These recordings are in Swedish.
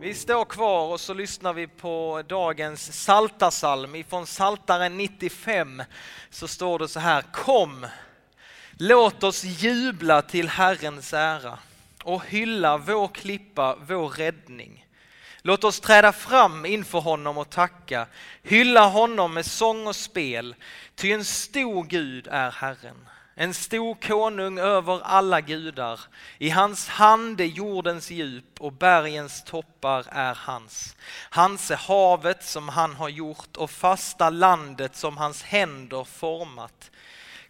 Vi står kvar och så lyssnar vi på dagens saltasalm. Ifrån Saltaren 95 så står det så här. Kom, låt oss jubla till Herrens ära och hylla vår klippa, vår räddning. Låt oss träda fram inför honom och tacka, hylla honom med sång och spel, ty en stor Gud är Herren en stor konung över alla gudar. I hans hand är jordens djup och bergens toppar är hans. Hans är havet som han har gjort och fasta landet som hans händer format.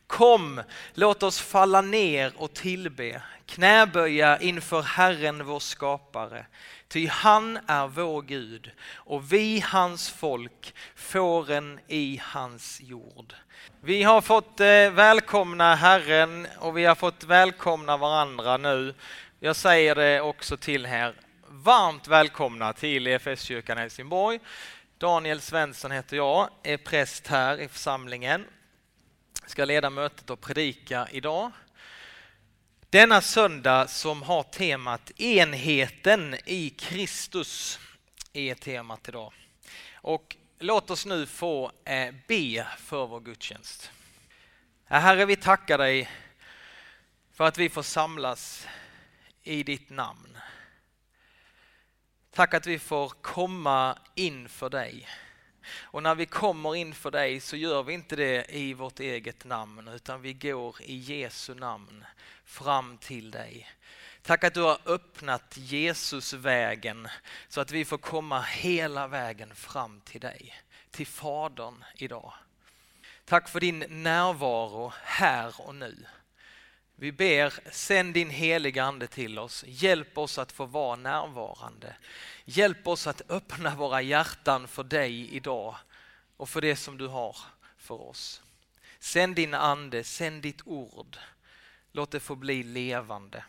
Kom, låt oss falla ner och tillbe, knäböja inför Herren vår skapare. Ty han är vår Gud och vi hans folk, fåren i hans jord. Vi har fått eh, välkomna Herren och vi har fått välkomna varandra nu. Jag säger det också till er. Varmt välkomna till EFS-kyrkan Helsingborg. Daniel Svensson heter jag, är präst här i församlingen. Ska leda mötet och predika idag. Denna söndag som har temat enheten i Kristus är temat idag. Och låt oss nu få eh, be för vår gudstjänst. Herre, vi tackar dig för att vi får samlas i ditt namn. Tack att vi får komma inför dig. Och när vi kommer inför dig så gör vi inte det i vårt eget namn utan vi går i Jesu namn fram till dig. Tack att du har öppnat Jesus vägen så att vi får komma hela vägen fram till dig, till Fadern idag. Tack för din närvaro här och nu. Vi ber, sänd din heliga Ande till oss. Hjälp oss att få vara närvarande. Hjälp oss att öppna våra hjärtan för dig idag och för det som du har för oss. Sänd din Ande, sänd ditt ord. Låt det få bli levande.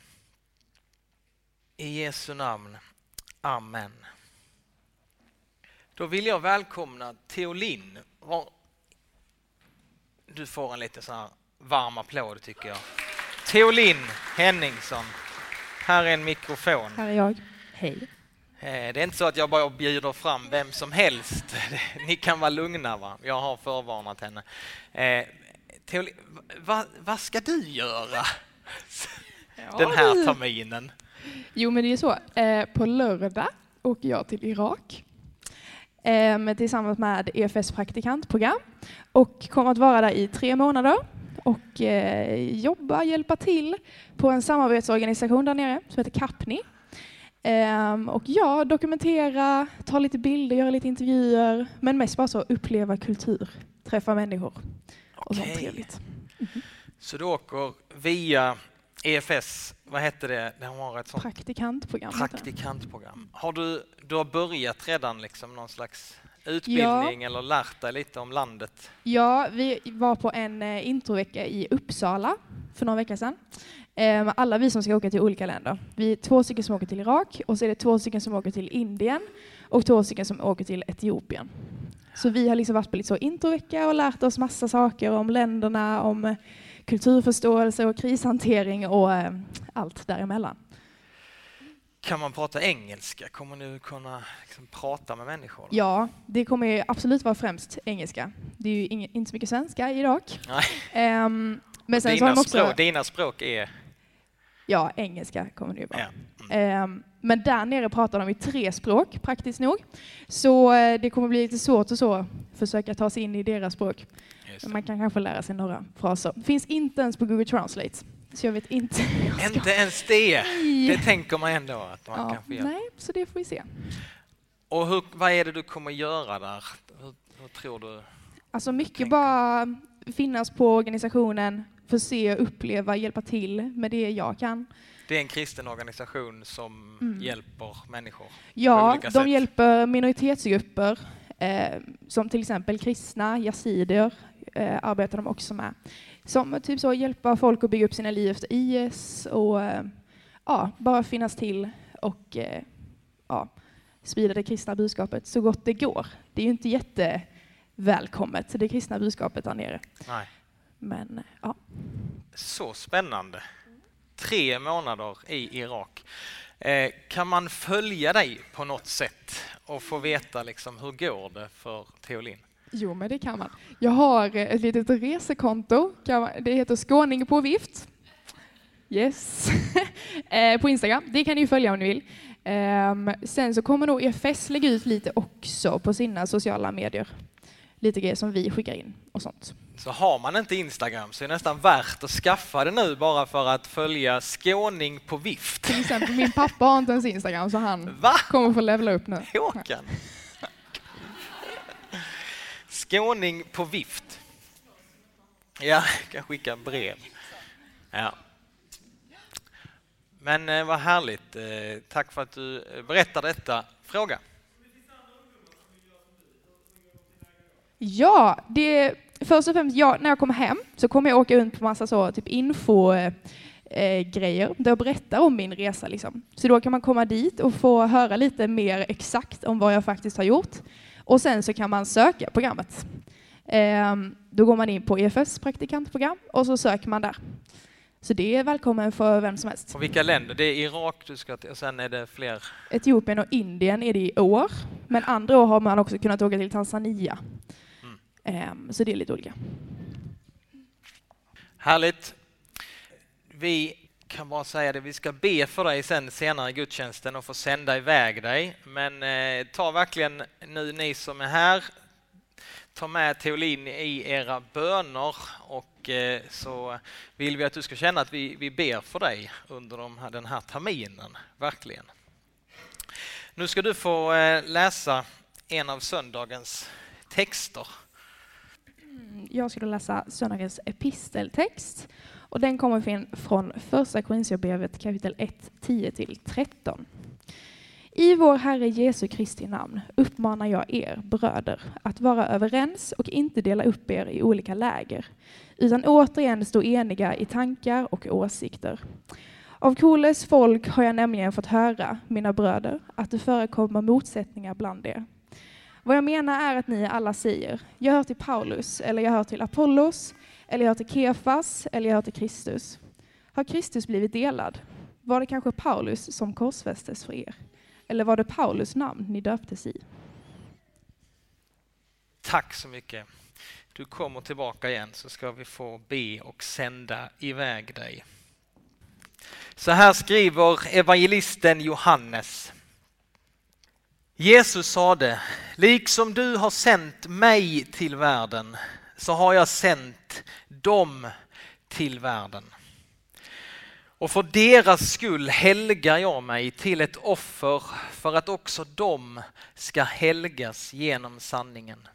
I Jesu namn. Amen. Då vill jag välkomna Theolin. Du får en lite så här varm applåd tycker jag. Theolin Henningsson. Här är en mikrofon. Här är jag. Hej. Eh, det är inte så att jag bara bjuder fram vem som helst. Ni kan vara lugna, va? jag har förvarnat henne. Eh, Teoli, vad, ska du göra ja, den här terminen? Jo, men det är så. Eh, på lördag åker jag till Irak tillsammans med EFS praktikantprogram och kommer att vara där i tre månader och jobba, hjälpa till på en samarbetsorganisation där nere som heter Kapni Um, och ja, dokumentera, ta lite bilder, göra lite intervjuer, men mest bara så uppleva kultur, träffa människor och sånt trevligt. Mm -hmm. Så du åker via EFS, vad hette det? det har ett sånt praktikantprogram. Praktikantprogram. Har du, du har börjat redan liksom någon slags utbildning ja. eller lärt dig lite om landet? Ja, vi var på en eh, introvecka i Uppsala för några veckor sedan. Ehm, alla vi som ska åka till olika länder. Vi är två stycken som åker till Irak och så är det två stycken som åker till Indien och två stycken som åker till Etiopien. Så vi har liksom varit på lite så introvecka och lärt oss massa saker om länderna, om kulturförståelse och krishantering och eh, allt däremellan. Kan man prata engelska? Kommer du kunna liksom prata med människor? Ja, det kommer absolut vara främst engelska. Det är ju inte så mycket svenska i Irak. Nej. Um, men sen dina, också, språk, dina språk är? Ja, engelska kommer det ju vara. Ja. Mm. Men där nere pratar de ju tre språk, praktiskt nog. Så eh, det kommer bli lite svårt att så försöka ta sig in i deras språk. Men man kan kanske lära sig några fraser. Finns inte ens på Google Translate. Så jag vet inte. Jag inte ens det? Det tänker man ändå att man ja, kan få Nej, så det får vi se. Och hur, vad är det du kommer göra där? Hur, hur tror du? Alltså mycket bara finnas på organisationen, få se, uppleva, hjälpa till med det jag kan. Det är en kristen organisation som mm. hjälper människor? Ja, de sätt. hjälper minoritetsgrupper, eh, som till exempel kristna, yazidier, eh, arbetar de också med. Som typ så hjälpa folk att bygga upp sina liv efter IS och eh, ja, bara finnas till och eh, ja, sprida det kristna budskapet så gott det går. Det är ju inte jättevälkommet, det kristna budskapet där nere. Nej. Men ja. Så spännande. Tre månader i Irak. Eh, kan man följa dig på något sätt och få veta liksom, hur går det för Teolin? Jo, men det kan man. Jag har ett litet resekonto. Det heter Skåning på vift. Yes. Eh, på Instagram. Det kan ni följa om ni vill. Ehm, sen så kommer nog EFS lägga ut lite också på sina sociala medier. Lite grejer som vi skickar in och sånt. Så har man inte Instagram så är det nästan värt att skaffa det nu bara för att följa skåning på vift. Till exempel min pappa har inte ens Instagram så han Va? kommer få levla upp nu. Håkan? Skåning på vift. Ja, jag kan skicka brev. Ja. Men eh, vad härligt. Eh, tack för att du berättar detta. Fråga. Ja, det, först och främst, ja, när jag kommer hem så kommer jag åka runt på massa så, typ info eh, grejer där jag berättar om min resa. Liksom. Så då kan man komma dit och få höra lite mer exakt om vad jag faktiskt har gjort. Och sen så kan man söka programmet. Eh, då går man in på EFS praktikantprogram och så söker man där. Så det är välkommen för vem som helst. Och vilka länder? Det är Irak du ska till och sen är det fler? Etiopien och Indien är det i år. Men andra år har man också kunnat åka till Tanzania. Ehm, så det är lite olika. Härligt. Vi kan bara säga det, vi ska be för dig sen senare i gudstjänsten och få sända iväg dig. Men eh, ta verkligen nu ni som är här, ta med Teolin i era böner och eh, så vill vi att du ska känna att vi, vi ber för dig under de här, den här terminen, verkligen. Nu ska du få eh, läsa en av söndagens texter. Jag skulle läsa söndagens episteltext och den kommer från första Korinthierbrevet kapitel 1, 10-13. I vår Herre Jesu Kristi namn uppmanar jag er bröder att vara överens och inte dela upp er i olika läger, utan återigen stå eniga i tankar och åsikter. Av Koles folk har jag nämligen fått höra, mina bröder, att det förekommer motsättningar bland er. Vad jag menar är att ni alla säger, jag hör till Paulus, eller jag hör till Apollos, eller jag hör till Kefas, eller jag hör till Kristus. Har Kristus blivit delad? Var det kanske Paulus som korsfästes för er? Eller var det Paulus namn ni döptes i? Tack så mycket. Du kommer tillbaka igen så ska vi få be och sända iväg dig. Så här skriver evangelisten Johannes. Jesus sade, liksom du har sänt mig till världen så har jag sänt dem till världen. Och för deras skull helgar jag mig till ett offer för att också de ska helgas genom sanningen.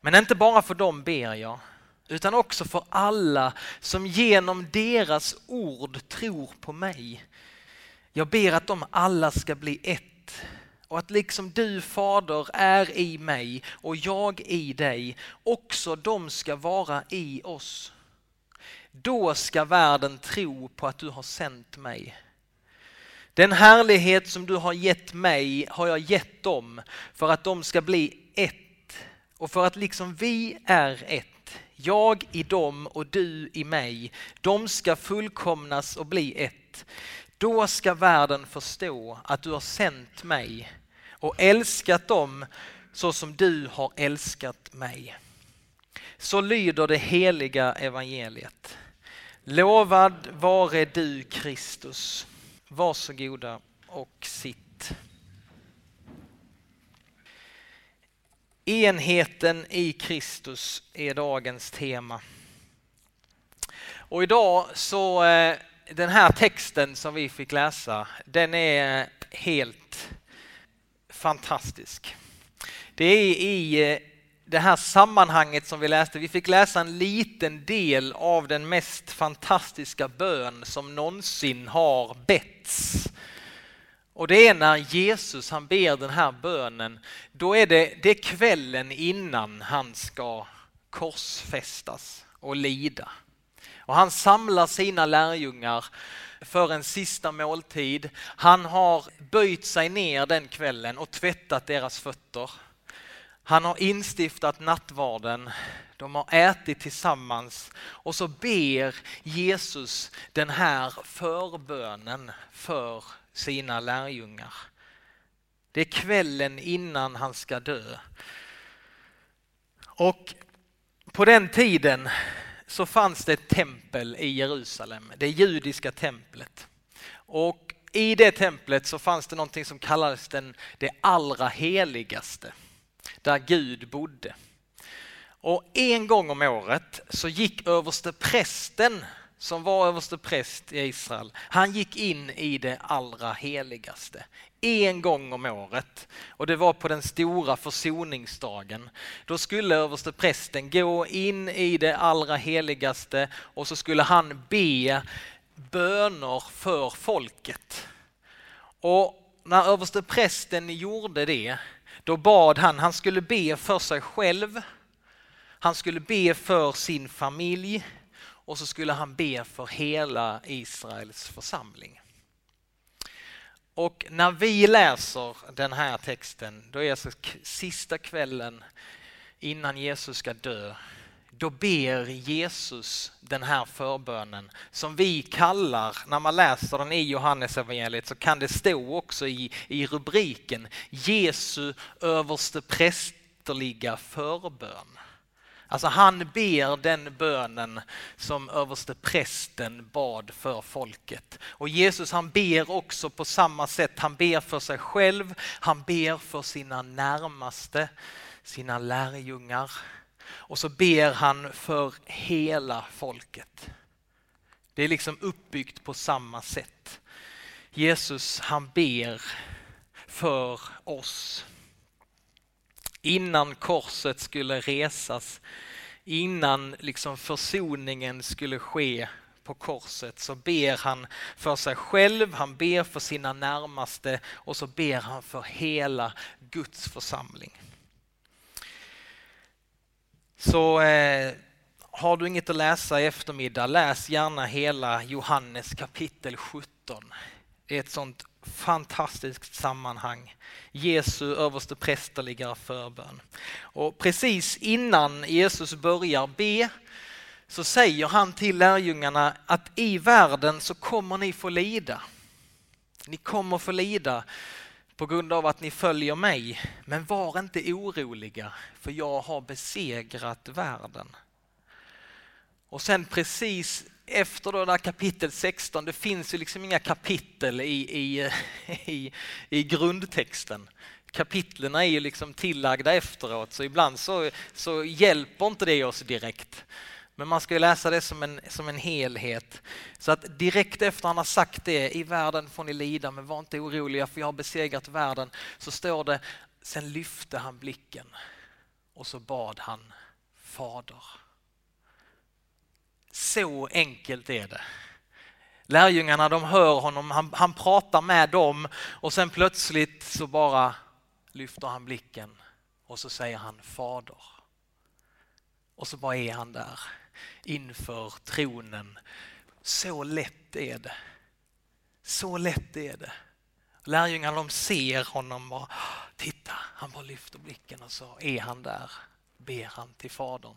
Men inte bara för dem ber jag, utan också för alla som genom deras ord tror på mig. Jag ber att de alla ska bli ett och att liksom du fader är i mig och jag i dig, också de ska vara i oss då ska världen tro på att du har sänt mig. Den härlighet som du har gett mig har jag gett dem för att de ska bli ett och för att liksom vi är ett, jag i dem och du i mig, de ska fullkomnas och bli ett. Då ska världen förstå att du har sänt mig och älskat dem så som du har älskat mig. Så lyder det heliga evangeliet. Lovad vare du Kristus. Varsågoda och sitt. Enheten i Kristus är dagens tema. Och idag så, eh, den här texten som vi fick läsa, den är helt fantastisk. Det är i eh, det här sammanhanget som vi läste, vi fick läsa en liten del av den mest fantastiska bön som någonsin har betts. Och det är när Jesus han ber den här bönen, då är det, det är kvällen innan han ska korsfästas och lida. Och han samlar sina lärjungar för en sista måltid. Han har böjt sig ner den kvällen och tvättat deras fötter. Han har instiftat nattvarden, de har ätit tillsammans och så ber Jesus den här förbönen för sina lärjungar. Det är kvällen innan han ska dö. Och på den tiden så fanns det ett tempel i Jerusalem, det judiska templet. Och i det templet så fanns det någonting som kallades den, det allra heligaste, där Gud bodde. Och en gång om året så gick överste prästen som var överste präst i Israel, han gick in i det allra heligaste en gång om året och det var på den stora försoningsdagen. Då skulle överste prästen gå in i det allra heligaste och så skulle han be böner för folket. Och när överste prästen gjorde det, då bad han, han skulle be för sig själv, han skulle be för sin familj och så skulle han be för hela Israels församling. Och när vi läser den här texten, då är alltså sista kvällen innan Jesus ska dö, då ber Jesus den här förbönen som vi kallar, när man läser den i Johannes evangeliet så kan det stå också i, i rubriken Jesu överste prästerliga förbön. Alltså han ber den bönen som överste prästen bad för folket. Och Jesus han ber också på samma sätt. Han ber för sig själv, han ber för sina närmaste, sina lärjungar. Och så ber han för hela folket. Det är liksom uppbyggt på samma sätt. Jesus han ber för oss innan korset skulle resas, innan liksom försoningen skulle ske på korset så ber han för sig själv, han ber för sina närmaste och så ber han för hela Guds församling. Så eh, har du inget att läsa i eftermiddag, läs gärna hela Johannes kapitel 17. Är ett sånt fantastiskt sammanhang. Jesu överste prästerliga förbön. Och precis innan Jesus börjar be så säger han till lärjungarna att i världen så kommer ni få lida. Ni kommer få lida på grund av att ni följer mig. Men var inte oroliga för jag har besegrat världen. Och sen precis efter då där kapitel 16, det finns ju liksom inga kapitel i, i, i, i grundtexten. Kapitlen är ju liksom tillagda efteråt så ibland så, så hjälper inte det oss direkt. Men man ska ju läsa det som en, som en helhet. Så att direkt efter han har sagt det, i världen får ni lida men var inte oroliga för jag har besegrat världen, så står det, sen lyfte han blicken och så bad han Fader så enkelt är det. Lärjungarna de hör honom, han, han pratar med dem och sen plötsligt så bara lyfter han blicken och så säger han Fader. Och så bara är han där inför tronen. Så lätt är det. Så lätt är det. Lärjungarna de ser honom och titta, han bara lyfter blicken och så är han där, ber han till Fadern.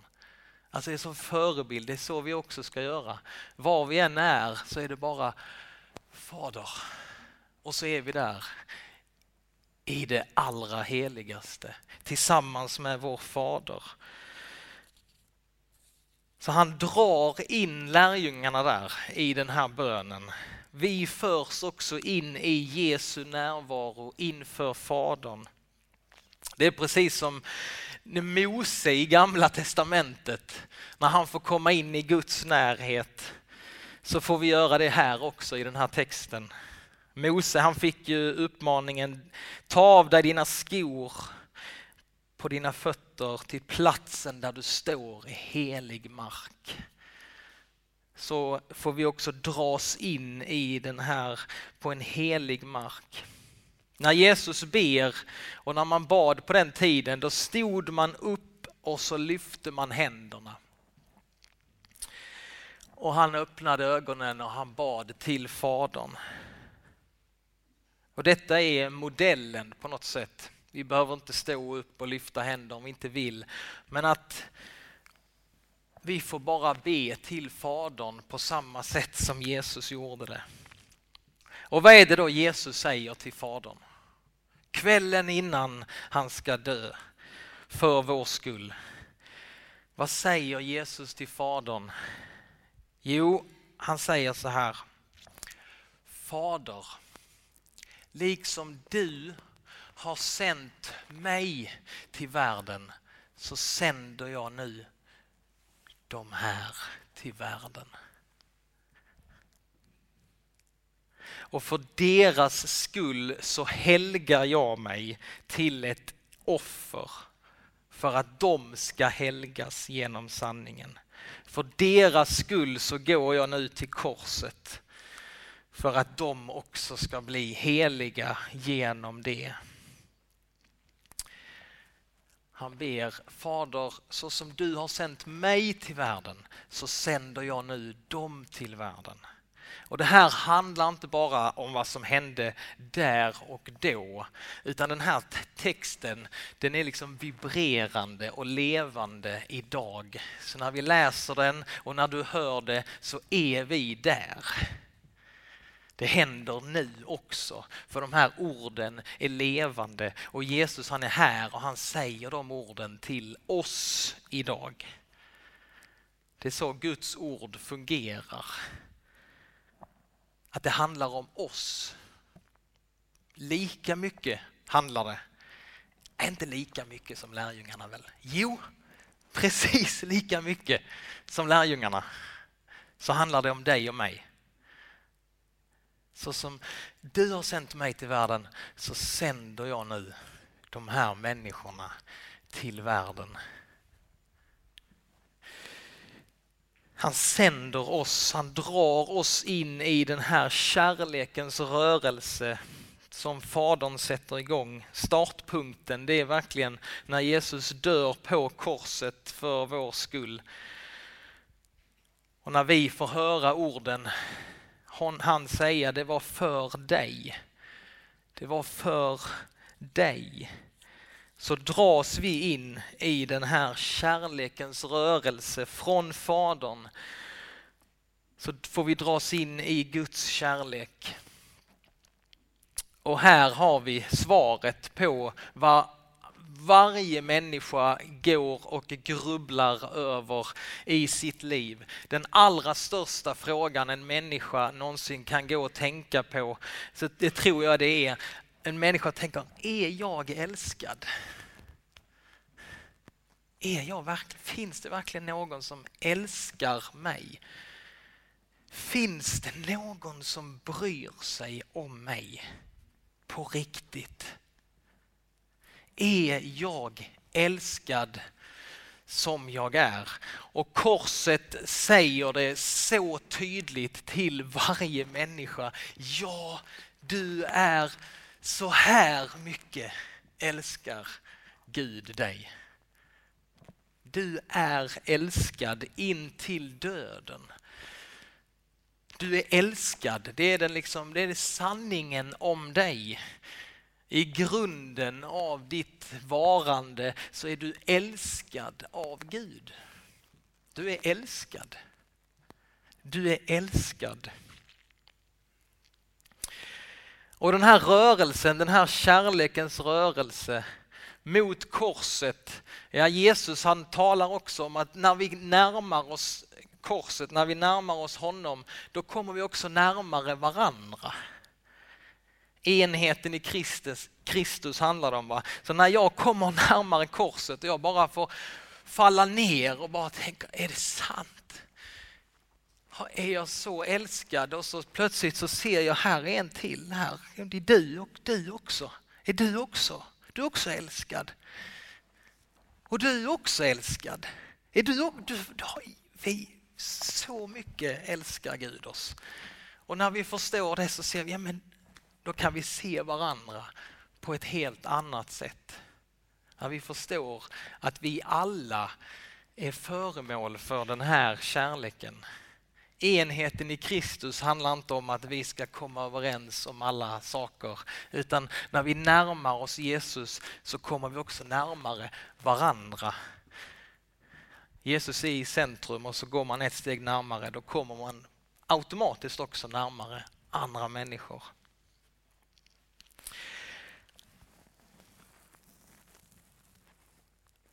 Alltså det är som förebild, det är så vi också ska göra. Var vi än är så är det bara Fader. Och så är vi där i det allra heligaste tillsammans med vår Fader. Så han drar in lärjungarna där i den här bönen. Vi förs också in i Jesu närvaro inför Fadern. Det är precis som Mose i gamla testamentet, när han får komma in i Guds närhet, så får vi göra det här också i den här texten. Mose han fick ju uppmaningen, ta av dig dina skor på dina fötter till platsen där du står i helig mark. Så får vi också dras in i den här på en helig mark. När Jesus ber och när man bad på den tiden, då stod man upp och så lyfte man händerna. Och han öppnade ögonen och han bad till Fadern. Och detta är modellen på något sätt. Vi behöver inte stå upp och lyfta händer om vi inte vill. Men att vi får bara be till Fadern på samma sätt som Jesus gjorde det. Och vad är det då Jesus säger till Fadern? Kvällen innan han ska dö för vår skull. Vad säger Jesus till Fadern? Jo, han säger så här. Fader, liksom du har sänt mig till världen så sänder jag nu de här till världen. Och för deras skull så helgar jag mig till ett offer för att de ska helgas genom sanningen. För deras skull så går jag nu till korset för att de också ska bli heliga genom det. Han ber, Fader, så som du har sänt mig till världen så sänder jag nu dem till världen. Och det här handlar inte bara om vad som hände där och då, utan den här texten den är liksom vibrerande och levande idag. Så när vi läser den och när du hör det så är vi där. Det händer nu också, för de här orden är levande och Jesus han är här och han säger de orden till oss idag. Det är så Guds ord fungerar. Att det handlar om oss. Lika mycket handlar det, inte lika mycket som lärjungarna väl? Jo, precis lika mycket som lärjungarna så handlar det om dig och mig. Så som du har sänt mig till världen så sänder jag nu de här människorna till världen. Han sänder oss, han drar oss in i den här kärlekens rörelse som Fadern sätter igång. Startpunkten, det är verkligen när Jesus dör på korset för vår skull. Och när vi får höra orden han säga det var för dig. Det var för dig. Så dras vi in i den här kärlekens rörelse från Fadern. Så får vi dras in i Guds kärlek. Och här har vi svaret på vad varje människa går och grubblar över i sitt liv. Den allra största frågan en människa någonsin kan gå och tänka på, så det tror jag det är, en människa tänker, är jag älskad? Är jag verkligen, finns det verkligen någon som älskar mig? Finns det någon som bryr sig om mig på riktigt? är jag älskad som jag är. Och korset säger det så tydligt till varje människa. Ja, du är så här mycket älskar Gud dig. Du är älskad in till döden. Du är älskad, det är, den liksom, det är sanningen om dig. I grunden av ditt varande så är du älskad av Gud. Du är älskad. Du är älskad. Och den här rörelsen, den här kärlekens rörelse mot korset. Ja, Jesus han talar också om att när vi närmar oss korset, när vi närmar oss honom, då kommer vi också närmare varandra enheten i Kristus, Kristus handlar det om. Va? Så när jag kommer närmare korset och jag bara får falla ner och bara tänka, är det sant? Är jag så älskad? Och så plötsligt så ser jag, här är en till här. Det är du och du också. Är du också? Du är också älskad. Och du är också älskad. Är du, du, du vi så mycket älskar Gud oss. Och när vi förstår det så ser vi, ja men då kan vi se varandra på ett helt annat sätt. När vi förstår att vi alla är föremål för den här kärleken enheten i Kristus handlar inte om att vi ska komma överens om alla saker, utan när vi närmar oss Jesus så kommer vi också närmare varandra. Jesus är i centrum och så går man ett steg närmare, då kommer man automatiskt också närmare andra människor.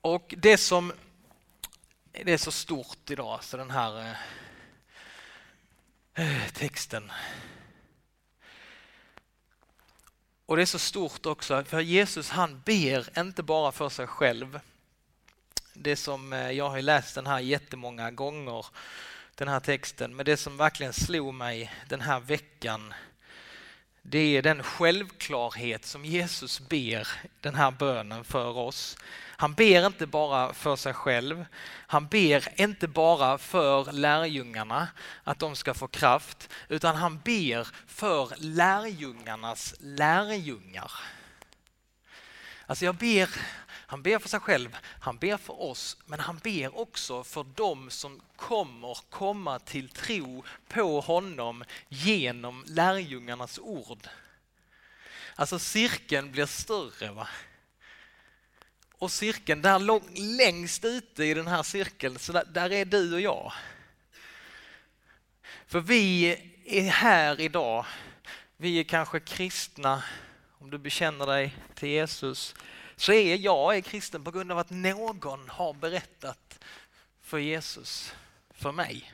Och det som är så stort idag, så den här eh, Eh, texten. Och det är så stort också, för Jesus han ber inte bara för sig själv. Det som eh, jag har läst den här jättemånga gånger, den här texten, men det som verkligen slog mig den här veckan, det är den självklarhet som Jesus ber den här bönen för oss. Han ber inte bara för sig själv. Han ber inte bara för lärjungarna att de ska få kraft, utan han ber för lärjungarnas lärjungar. Alltså jag ber, han ber för sig själv, han ber för oss, men han ber också för dem som kommer komma till tro på honom genom lärjungarnas ord. Alltså cirkeln blir större. Va? Och cirkeln, där lång, längst ute i den här cirkeln, så där, där är du och jag. För vi är här idag, vi är kanske kristna, om du bekänner dig till Jesus, så är jag är kristen på grund av att någon har berättat för Jesus, för mig.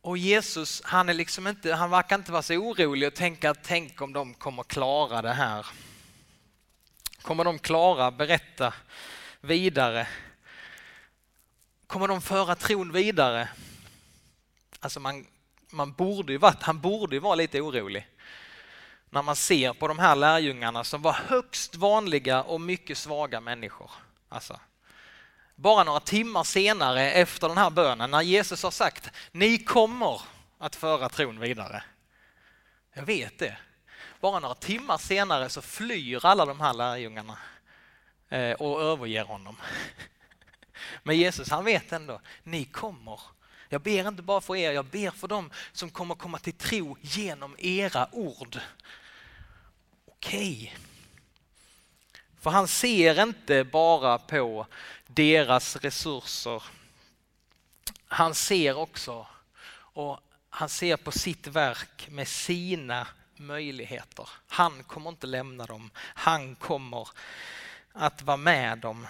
Och Jesus, han, är liksom inte, han verkar inte vara så orolig och tänka att tänk om de kommer klara det här. Kommer de klara berätta vidare? Kommer de föra tron vidare? Alltså man, man borde ju varit, han borde ju vara lite orolig när man ser på de här lärjungarna som var högst vanliga och mycket svaga människor. Alltså, bara några timmar senare efter den här bönen när Jesus har sagt ni kommer att föra tron vidare. Jag vet det. Bara några timmar senare så flyr alla de här lärjungarna eh, och överger honom. Men Jesus han vet ändå, ni kommer. Jag ber inte bara för er, jag ber för dem som kommer komma till tro genom era ord. Okej. Okay. För han ser inte bara på deras resurser. Han ser också och han ser på sitt verk med sina möjligheter. Han kommer inte lämna dem. Han kommer att vara med dem.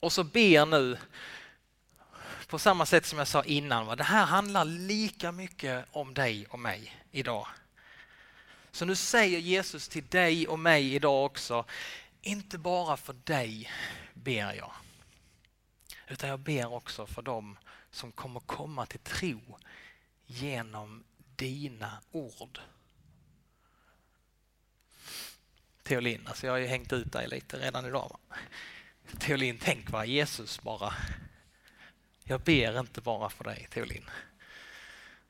Och så ber nu på samma sätt som jag sa innan. Det här handlar lika mycket om dig och mig idag. Så nu säger Jesus till dig och mig idag också, inte bara för dig ber jag, utan jag ber också för dem som kommer komma till tro genom dina ord. Teolin, alltså jag har ju hängt ut dig lite redan idag. Teolin, tänk vad Jesus bara... Jag ber inte bara för dig, Teolin.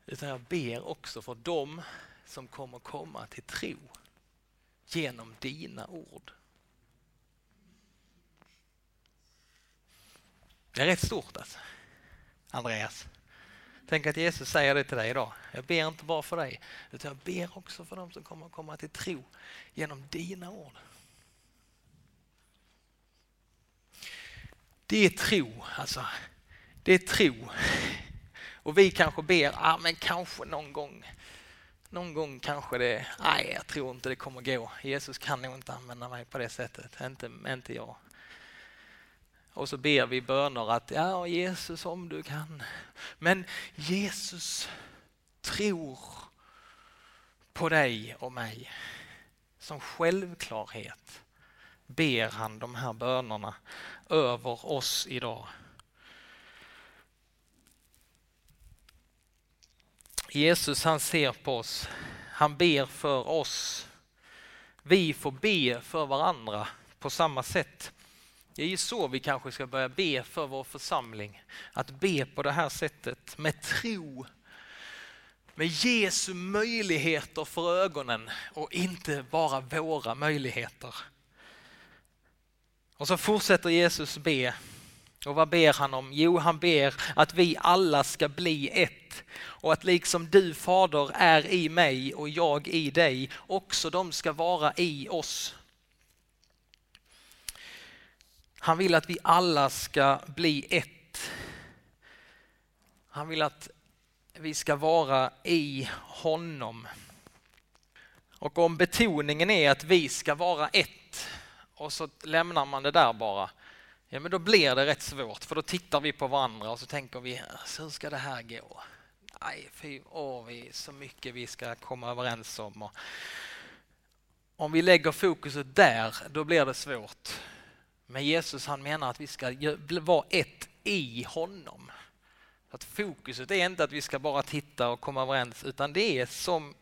Utan jag ber också för dem som kommer komma till tro genom dina ord. Det är rätt stort alltså, Andreas. Tänk att Jesus säger det till dig idag. Jag ber inte bara för dig, utan jag ber också för dem som kommer komma till tro genom dina ord. Det är tro, alltså. Det är tro. Och vi kanske ber, ah, men kanske någon gång. Någon gång kanske det, nej jag tror inte det kommer gå. Jesus kan nog inte använda mig på det sättet, inte, inte jag. Och så ber vi böner att ja Jesus om du kan. Men Jesus tror på dig och mig. Som självklarhet ber han de här bönerna över oss idag. Jesus han ser på oss, han ber för oss. Vi får be för varandra på samma sätt. Det är ju så vi kanske ska börja be för vår församling. Att be på det här sättet med tro. Med Jesu möjligheter för ögonen och inte bara våra möjligheter. Och så fortsätter Jesus be. Och vad ber han om? Jo, han ber att vi alla ska bli ett och att liksom du fader är i mig och jag i dig, också de ska vara i oss han vill att vi alla ska bli ett. Han vill att vi ska vara i honom. Och om betoningen är att vi ska vara ett och så lämnar man det där bara, ja men då blir det rätt svårt för då tittar vi på varandra och så tänker vi, alltså, hur ska det här gå? Nej, fy, åh, vi, så mycket vi ska komma överens om. Och om vi lägger fokuset där, då blir det svårt. Men Jesus han menar att vi ska vara ett i honom. Att fokuset är inte att vi ska bara titta och komma överens utan det är som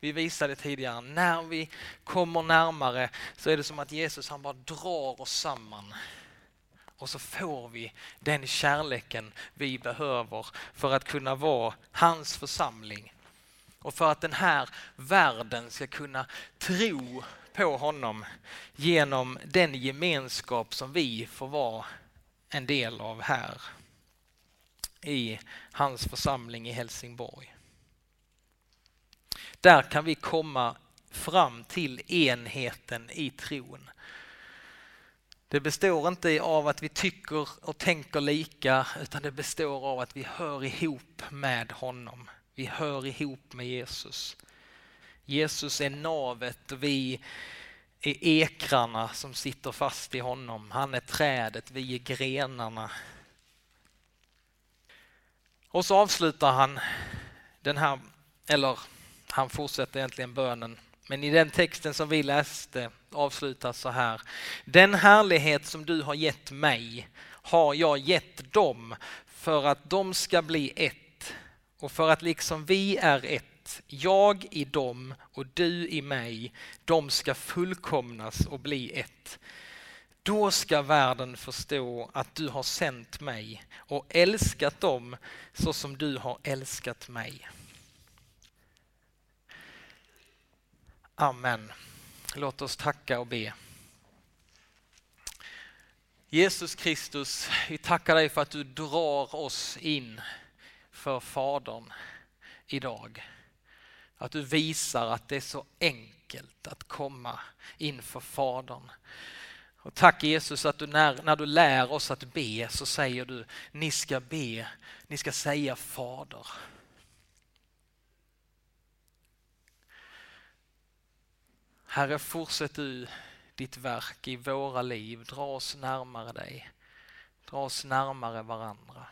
vi visade tidigare, när vi kommer närmare så är det som att Jesus han bara drar oss samman. Och så får vi den kärleken vi behöver för att kunna vara hans församling. Och för att den här världen ska kunna tro på honom genom den gemenskap som vi får vara en del av här i hans församling i Helsingborg. Där kan vi komma fram till enheten i tron. Det består inte av att vi tycker och tänker lika utan det består av att vi hör ihop med honom. Vi hör ihop med Jesus. Jesus är navet och vi är ekrarna som sitter fast i honom. Han är trädet, vi är grenarna. Och så avslutar han den här, eller han fortsätter egentligen bönen. Men i den texten som vi läste avslutas så här. Den härlighet som du har gett mig har jag gett dem för att de ska bli ett och för att liksom vi är ett, jag i dem och du i mig, de ska fullkomnas och bli ett. Då ska världen förstå att du har sänt mig och älskat dem så som du har älskat mig. Amen. Låt oss tacka och be. Jesus Kristus, vi tackar dig för att du drar oss in för Fadern idag. Att du visar att det är så enkelt att komma inför Fadern. Och tack Jesus att du när, när du lär oss att be så säger du, ni ska be, ni ska säga Fader. Herre, fortsätt du ditt verk i våra liv. Dra oss närmare dig. Dra oss närmare varandra.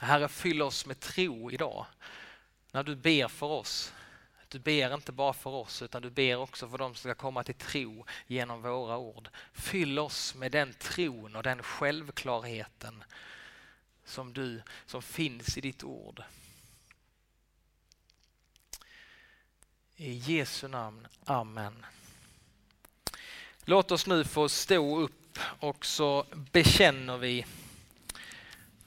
Herre, fyll oss med tro idag när du ber för oss. Du ber inte bara för oss utan du ber också för dem som ska komma till tro genom våra ord. Fyll oss med den tron och den självklarheten som, du, som finns i ditt ord. I Jesu namn. Amen. Låt oss nu få stå upp och så bekänner vi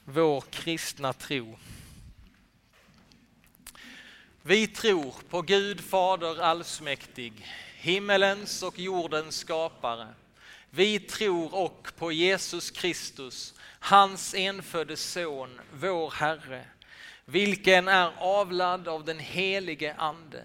vår kristna tro. Vi tror på Gud Fader allsmäktig, himmelens och jordens skapare. Vi tror och på Jesus Kristus, hans enfödde son, vår Herre, vilken är avlad av den helige Ande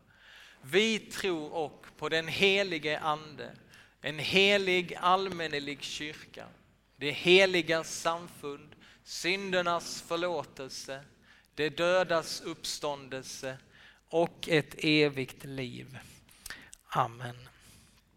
Vi tror och på den helige Ande, en helig allmännelig kyrka, det heliga samfund, syndernas förlåtelse, det dödas uppståndelse och ett evigt liv. Amen.